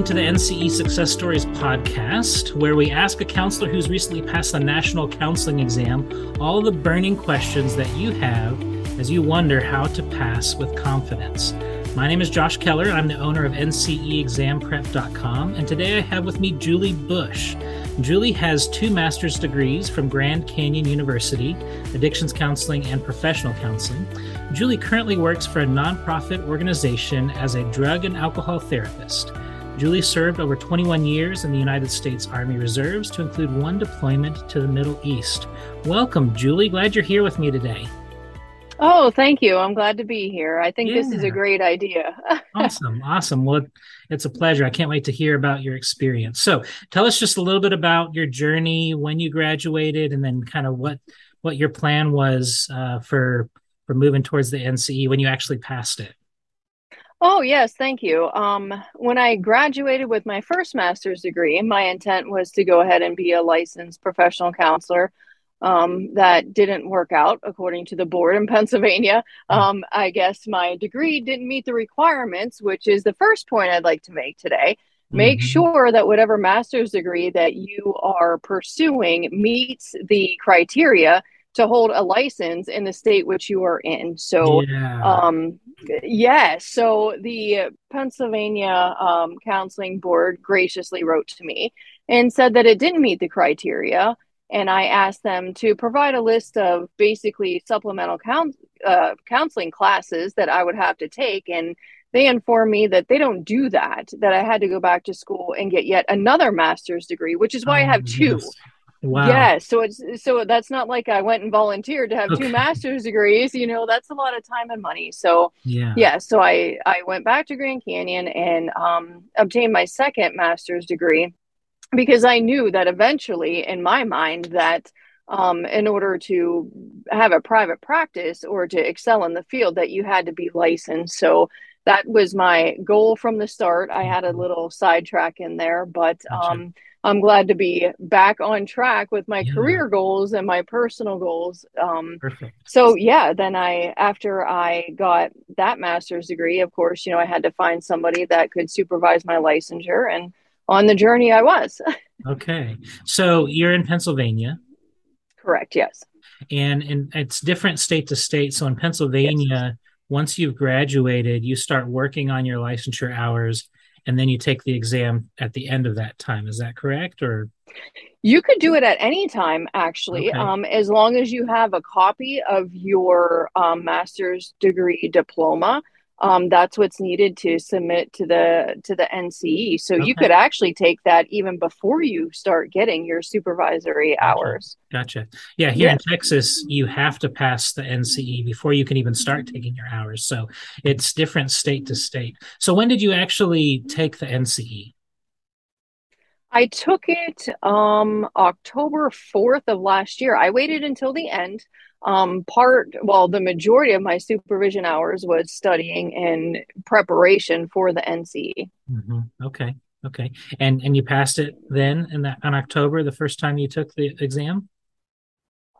welcome to the NCE Success Stories podcast, where we ask a counselor who's recently passed the national counseling exam all the burning questions that you have as you wonder how to pass with confidence. My name is Josh Keller. I'm the owner of NCEexamprep.com, and today I have with me Julie Bush. Julie has two master's degrees from Grand Canyon University, addictions counseling and professional counseling. Julie currently works for a nonprofit organization as a drug and alcohol therapist. Julie served over 21 years in the United States Army Reserves to include one deployment to the Middle East. Welcome, Julie. Glad you're here with me today. Oh, thank you. I'm glad to be here. I think yeah. this is a great idea. awesome. Awesome. Well, it's a pleasure. I can't wait to hear about your experience. So, tell us just a little bit about your journey, when you graduated, and then kind of what what your plan was uh, for for moving towards the NCE when you actually passed it. Oh, yes, thank you. Um, when I graduated with my first master's degree, my intent was to go ahead and be a licensed professional counselor um, that didn't work out according to the board in Pennsylvania. Hmm. Um, I guess my degree didn't meet the requirements, which is the first point I'd like to make today. Make mm-hmm. sure that whatever master's degree that you are pursuing meets the criteria to hold a license in the state which you are in. So, yeah. um, yeah, so the Pennsylvania um, Counseling Board graciously wrote to me and said that it didn't meet the criteria and I asked them to provide a list of basically supplemental count, uh, counseling classes that I would have to take. And they informed me that they don't do that, that I had to go back to school and get yet another master's degree, which is why oh, I have two. Yes. Wow. Yeah, so it's so that's not like I went and volunteered to have okay. two master's degrees. You know, that's a lot of time and money. So yeah, yeah. So I I went back to Grand Canyon and um, obtained my second master's degree because I knew that eventually, in my mind, that um, in order to have a private practice or to excel in the field, that you had to be licensed. So that was my goal from the start. I had a little sidetrack in there, but um, I'm glad to be back on track with my yeah. career goals and my personal goals. Um, Perfect. So yeah, then I after I got that master's degree, of course, you know, I had to find somebody that could supervise my licensure and on the journey I was. okay. So you're in Pennsylvania. Correct, yes. And and it's different state to state. So in Pennsylvania, yes. once you've graduated, you start working on your licensure hours and then you take the exam at the end of that time. Is that correct or you could do it at any time, actually, okay. um, as long as you have a copy of your um, master's degree diploma um, that's what's needed to submit to the to the NCE. So okay. you could actually take that even before you start getting your supervisory gotcha. hours. Gotcha. Yeah, here yeah. in Texas, you have to pass the NCE before you can even start taking your hours. So it's different state to state. So when did you actually take the NCE? I took it um, October 4th of last year. I waited until the end. Um, part well the majority of my supervision hours was studying in preparation for the nce mm-hmm. okay. Okay. And and you passed it then in that on october the first time you took the exam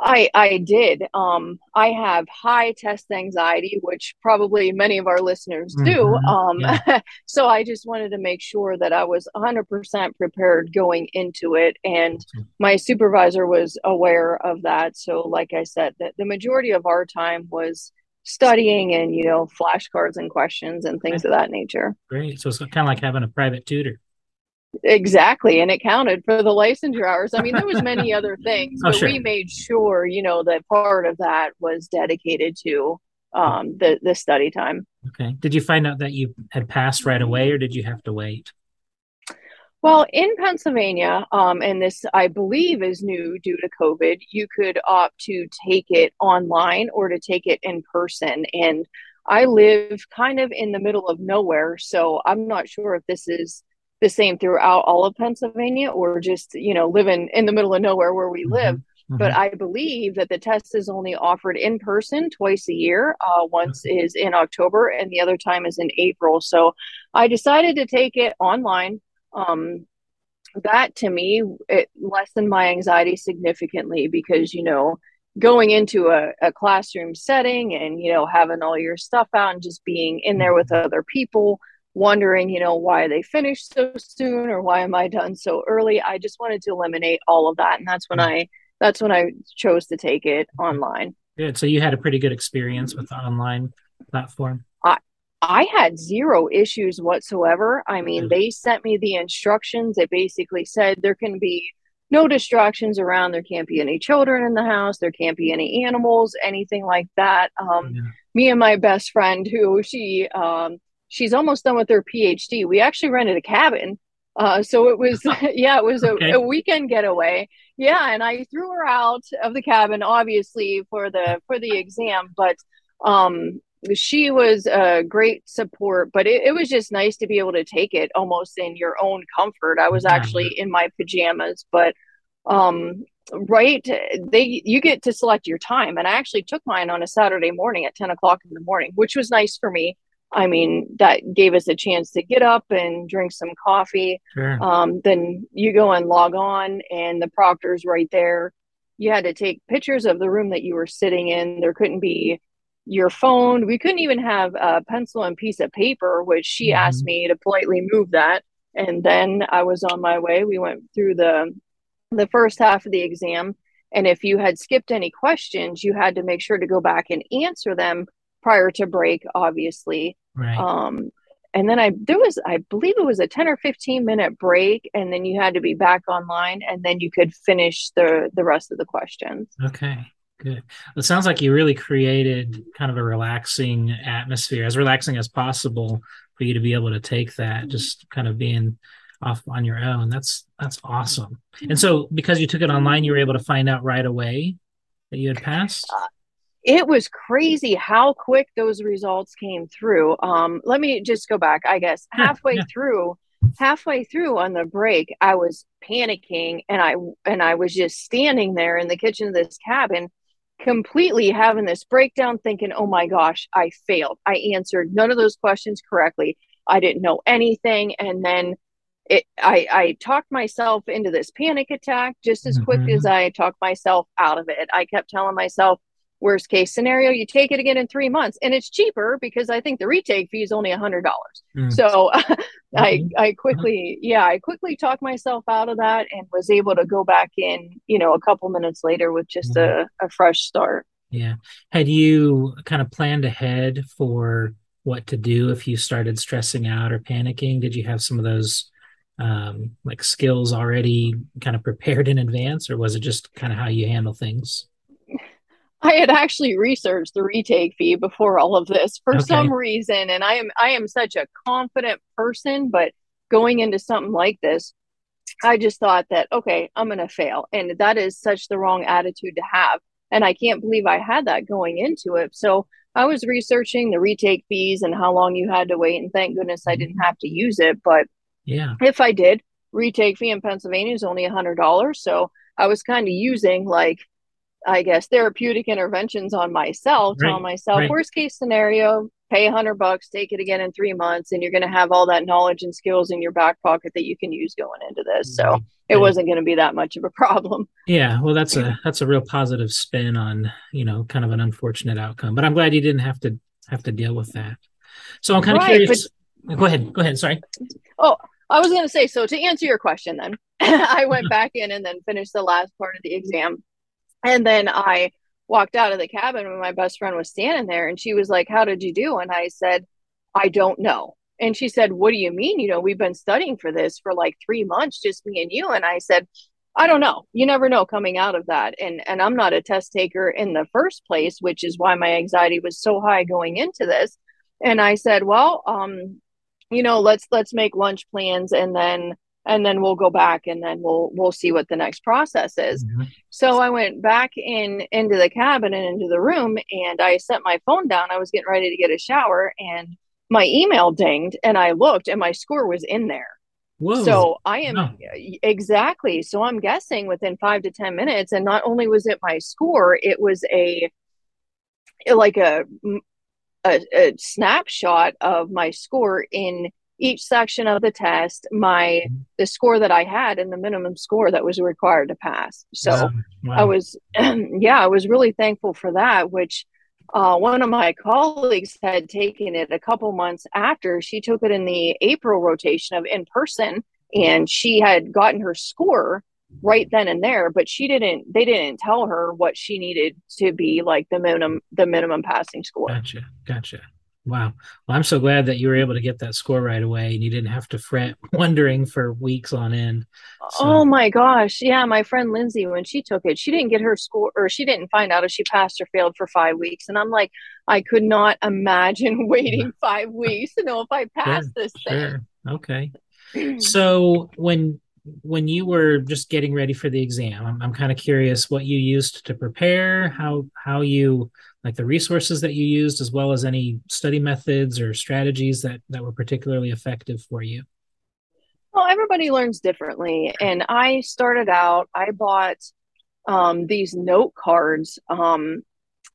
I I did. Um, I have high test anxiety, which probably many of our listeners do. Mm-hmm. Um, yeah. so I just wanted to make sure that I was 100% prepared going into it, and my supervisor was aware of that. So, like I said, that the majority of our time was studying and you know flashcards and questions and things of that nature. Great. So it's kind of like having a private tutor. Exactly, and it counted for the licensure hours. I mean, there was many other things, oh, but sure. we made sure, you know, that part of that was dedicated to um, the the study time. Okay. Did you find out that you had passed right away, or did you have to wait? Well, in Pennsylvania, um, and this I believe is new due to COVID, you could opt to take it online or to take it in person. And I live kind of in the middle of nowhere, so I'm not sure if this is the same throughout all of Pennsylvania or just, you know, living in the middle of nowhere where we mm-hmm. live. Mm-hmm. But I believe that the test is only offered in person twice a year. Uh, once mm-hmm. is in October and the other time is in April. So I decided to take it online. Um, that to me, it lessened my anxiety significantly because, you know, going into a, a classroom setting and, you know, having all your stuff out and just being in there with mm-hmm. other people wondering, you know, why they finished so soon or why am I done so early. I just wanted to eliminate all of that. And that's when mm-hmm. I that's when I chose to take it online. Good. So you had a pretty good experience with the online platform. I I had zero issues whatsoever. I mean, mm-hmm. they sent me the instructions. It basically said there can be no distractions around. There can't be any children in the house. There can't be any animals, anything like that. Um, yeah. Me and my best friend, who she um, she's almost done with her PhD. We actually rented a cabin. Uh, so it was, yeah, it was a, okay. a, weekend getaway. Yeah, and I threw her out of the cabin, obviously for the for the exam, but um, she was a great support. But it, it, was just nice to be able to take it almost in your own comfort. I was actually in my pajamas, but um, right, they you get to select your time, and I actually took mine on a Saturday morning at ten o'clock in the morning, which was nice for me I mean, that gave us a chance to get up and drink some coffee. Sure. Um, then you go and log on, and the proctor's right there. You had to take pictures of the room that you were sitting in. There couldn't be your phone. We couldn't even have a pencil and piece of paper, which she mm-hmm. asked me to politely move that. And then I was on my way. We went through the the first half of the exam. And if you had skipped any questions, you had to make sure to go back and answer them prior to break, obviously. Right. Um, and then I there was I believe it was a 10 or 15 minute break and then you had to be back online and then you could finish the the rest of the questions. Okay. Good. It sounds like you really created kind of a relaxing atmosphere, as relaxing as possible for you to be able to take that, just kind of being off on your own. That's that's awesome. And so because you took it online, you were able to find out right away that you had passed? Uh, it was crazy how quick those results came through. Um, let me just go back, I guess, halfway yeah, yeah. through halfway through on the break i was panicking and i and i was just standing there in the kitchen of this cabin completely having this breakdown thinking oh my gosh i failed i answered none of those questions correctly i didn't know anything and then it i i talked myself into this panic attack just as mm-hmm. quick as i talked myself out of it i kept telling myself worst case scenario you take it again in three months and it's cheaper because i think the retake fee is only a hundred dollars. Mm. so i i quickly yeah i quickly talked myself out of that and was able to go back in you know a couple minutes later with just a, a fresh start. Yeah. Had you kind of planned ahead for what to do if you started stressing out or panicking? Did you have some of those um, like skills already kind of prepared in advance or was it just kind of how you handle things I had actually researched the retake fee before all of this for okay. some reason, and I am I am such a confident person, but going into something like this, I just thought that okay, I'm going to fail, and that is such the wrong attitude to have, and I can't believe I had that going into it. So I was researching the retake fees and how long you had to wait, and thank goodness I mm-hmm. didn't have to use it. But yeah, if I did, retake fee in Pennsylvania is only a hundred dollars, so I was kind of using like I guess therapeutic interventions on myself, right, telling myself right. worst case scenario, pay a hundred bucks, take it again in three months, and you're going to have all that knowledge and skills in your back pocket that you can use going into this. So right. it wasn't going to be that much of a problem. Yeah, well, that's a that's a real positive spin on you know kind of an unfortunate outcome. But I'm glad you didn't have to have to deal with that. So I'm kind of curious. But, go ahead. Go ahead. Sorry. Oh, I was going to say. So to answer your question, then I went back in and then finished the last part of the exam and then I walked out of the cabin when my best friend was standing there and she was like, How did you do? And I said, I don't know. And she said, What do you mean? You know, we've been studying for this for like three months, just me and you. And I said, I don't know. You never know coming out of that. And and I'm not a test taker in the first place, which is why my anxiety was so high going into this. And I said, Well, um, you know, let's let's make lunch plans and then and then we'll go back and then we'll we'll see what the next process is. Mm-hmm. so i went back in into the cabin and into the room and i set my phone down. I was getting ready to get a shower and my email dinged and i looked and my score was in there. Whoa. so i am exactly. So i'm guessing within five to ten minutes and not only was it my score it was a like a a, a snapshot of my score in each section of the test my mm-hmm. the score that i had and the minimum score that was required to pass so wow. Wow. i was yeah i was really thankful for that which uh, one of my colleagues had taken it a couple months after she took it in the April rotation of in person, and she had gotten her score right then and there but she didn't they didn't tell her what she needed to be like the minimum the minimum passing score gotcha gotcha wow. Well i'm so glad that you were able to get that score right away and you didn't have to fret wondering for weeks on end. So. oh my gosh. Yeah my friend lindsay when she took it she didn't get her score or she didn't find out if she passed or failed for five weeks. And i'm like i could not imagine waiting five weeks to know if i passed sure, this thing. sure. okay. So when when you were just getting ready for the exam i'm, I'm kind of curious what you used to prepare how how you like the resources that you used as well as any study methods or strategies that that were particularly effective for you. Well everybody learns differently and i started out i bought um, these note cards um,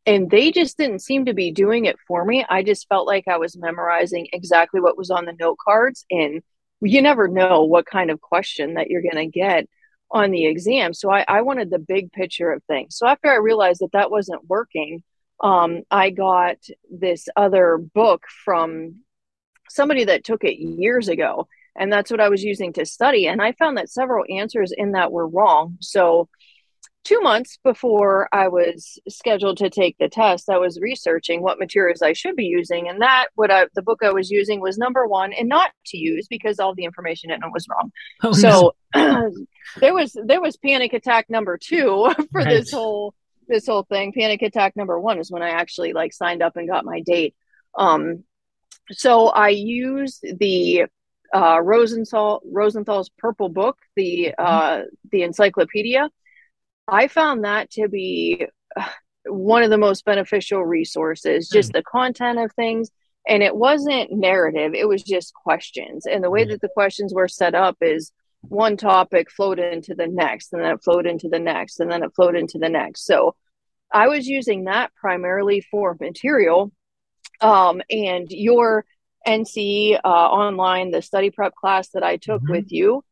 and they just didn't seem to be doing it for me. I just felt like i was memorizing exactly what was on the note cards and you never know what kind of question that you're going to get on the exam. So I, I, wanted the big picture of things. So after I realized that that wasn't working, um, I got this other book from somebody that took it years ago. And that's what I was using to study. And I found that several answers in that were wrong. So two months before I was scheduled to take the test, I was researching what materials I should be using, and that what I, the book I was using was number one, and not to use because all the information in it was wrong. Oh, so no. there was there was panic attack number two for right. this whole this whole thing. Panic attack number one is when I actually like signed up and got my date. Um, so I used the uh, Rosenthal Rosenthal's Purple Book, the mm-hmm. uh, the encyclopedia I found that to be uh, one of the most beneficial resources, just mm. the content of things. And it wasn't narrative, it was just questions. And the way that the questions were set up is one topic flowed into the next, and then it flowed into the next, and then it flowed into the next. So I was using that primarily for material. Um, and your NC uh, online, the study prep class that I took mm-hmm. with you,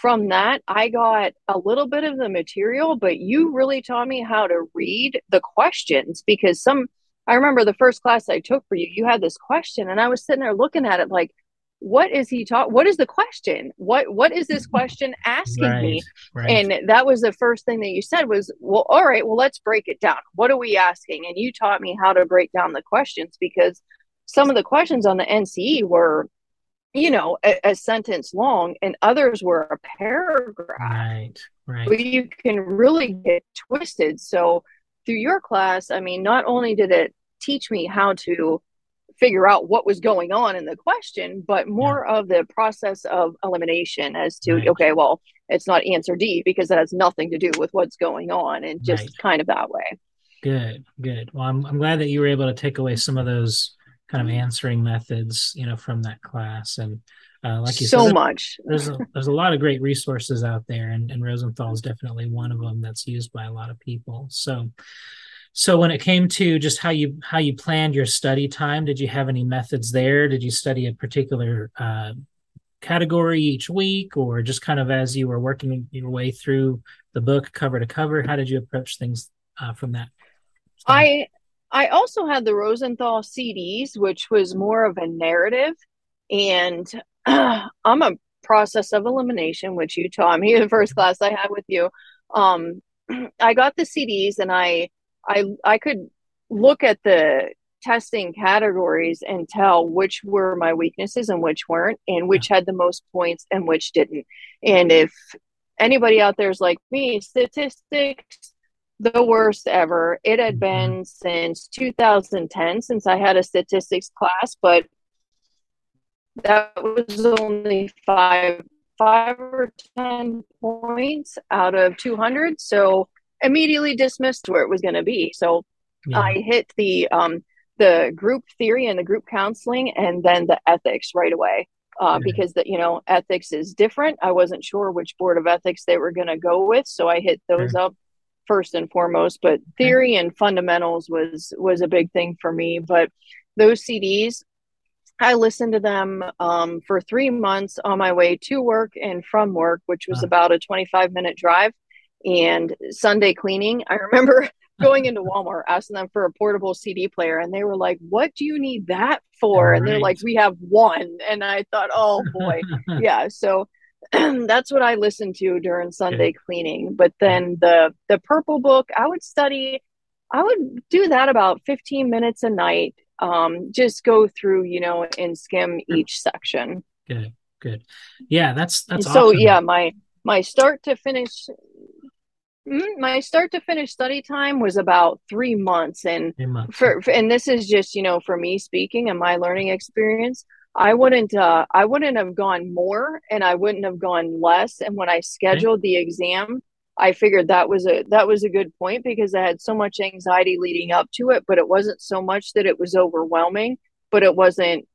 from that, I got a little bit of the material, but you really taught me how to read the questions because some, I remember the first class I took for you, you had this question and I was sitting there looking at it like, what is he taught? What is the question? What, what is this mm-hmm. question asking right, me? Right. And that was the first thing that you said was, well, all right, well, let's break it down. What are we asking? And you taught me how to break down the questions because some of the questions on the NCE were you know, a, a, sentence long, and others were a paragraph. Right, right. Where you can really get twisted. So through your class, I mean, not only did it teach me how to figure out what was going on in the question, but more yeah. of the process of elimination as to, right. okay, well, it's not answer D because that has nothing to do with what's going on, and just right. kind of that way. Good, good. Well, I'm, I'm glad that you were able to take away some of those kind of answering methods, you know, from that class. And uh, like you so said, much. there's a, there's a lot of great resources out there, and, and Rosenthal is definitely one of them that's used by a lot of people. So, so when it came to just how you how you planned your study time, did you have any methods there? Did you study a particular uh, category each week, or just kind of as you were working your way through the book cover to cover? How did you approach things uh, from that? I I also had the Rosenthal CDs, which was more of a narrative. And uh, I'm a process of elimination, which you taught me the first class I had with you. Um, I got the CDs and I, I, I could look at the testing categories and tell which were my weaknesses and which weren't, and which had the most points and which didn't. And if anybody out there is like me, statistics the worst ever. It had mm-hmm. been since 2010 since I had a statistics class, but that was only five five or ten points out of 200 so immediately dismissed where it was going to be so yeah. i hit the um the group theory and the group counseling and then the ethics right away uh, yeah. because that you know ethics is different i wasn't sure which board of ethics they were going to go with so i hit those up first and foremost but theory and fundamentals was was a big thing for me but those cds i listened to them um, for three months on my way to work and from work which was about a 25 minute drive and sunday cleaning i remember going into Walmart asking them for a portable CD player, and they were like, "What do you need that for?" Right. And they're like, "We have one." And I thought, "Oh boy, yeah." So that's what I listened to during Sunday okay. cleaning. But then the the purple book, I would study. I would do that about 15 minutes a night. Um, just go through, you know, and skim each section. Good, good. Yeah, that's that's. So awesome. yeah, my my start to finish Mm-hmm. my start to finish study time was about three months and months. For, for, and this is just you know for me speaking and my learning experience i wouldn't uh i wouldn't have gone more and i wouldn't have gone less and when i scheduled okay. the exam i figured that was a that was a good point because i had so much anxiety leading up to it but it wasn't so much that it was overwhelming but it wasn't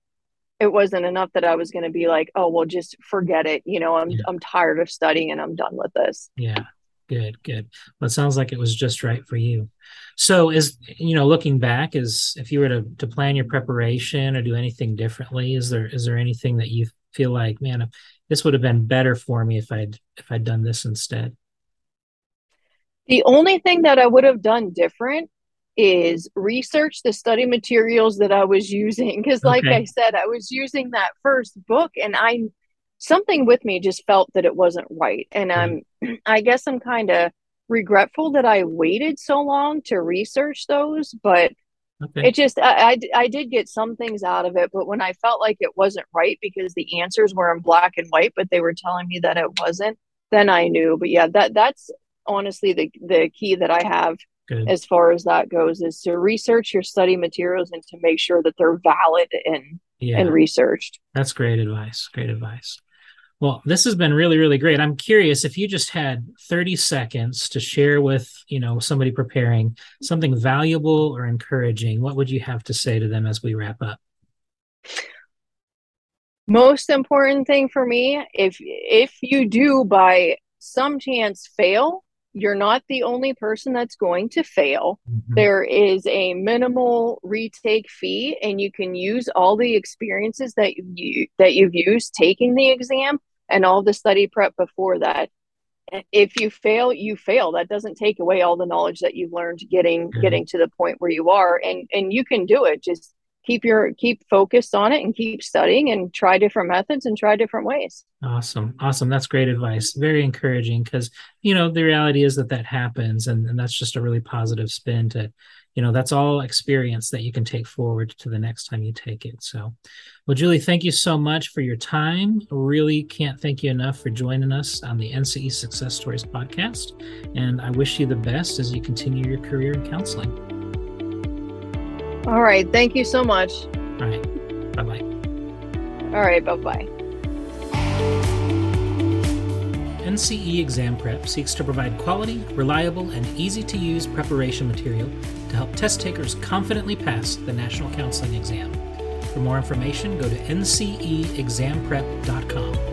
it wasn't enough that I was going to be like, oh, well, just forget it. You know, I'm, yeah. I'm tired of studying and I'm done with this. Yeah. Good, good. Well, it sounds like it was just right for you. So, is you know, looking back, is if you were to to plan your preparation or do anything differently, is there is there anything that you feel like, man, this would have been better for me if I'd if I'd done this instead? The only thing that I would have done different is research the study materials that I was using. Because, like okay. I said, I was using that first book and I something with me just felt that it wasn't right. And hmm. I'm, I guess I'm kind of regretful that I waited so long to research those, but okay. it just, I, I, I did get some things out of it. But when I felt like it wasn't right because the answers were in black and white, but they were telling me that it wasn't, then I knew. But yeah, that that's honestly the, the key that I have Good. as far as that goes is to research your study materials and to make sure that they're valid and yeah. and researched. That's great advice. Great advice. Well, this has been really, really great. I'm curious if you just had 30 seconds to share with, you know, somebody preparing something valuable or encouraging, what would you have to say to them as we wrap up? Most important thing for me, if if you do by some chance fail, you're not the only person that's going to fail. Mm-hmm. There is a minimal retake fee and you can use all the experiences that you that you've used taking the exam and all the study prep before that. If you fail you fail. That doesn't take away all the knowledge that you've learned getting mm-hmm. getting to the point where you are and and you can do it. Just keep your keep focused on it and keep studying and try different methods and try different ways. Awesome. Awesome. That's great advice. Very encouraging because you know the reality is that that happens and, and that's just a really positive spin to you know that's all experience that you can take forward to the next time you take it. So well julie thank you so much for your time. Really can't thank you enough for joining us on the nce success stories podcast and i wish you the best as you continue your career in counseling. All right. Thank you so much. All right. Bye-bye. All right. Bye-bye NCE Exam Prep seeks to provide quality, reliable, and easy to use preparation material to help test takers confidently pass the National Counseling Exam. For more information, go to nceexamprep.com.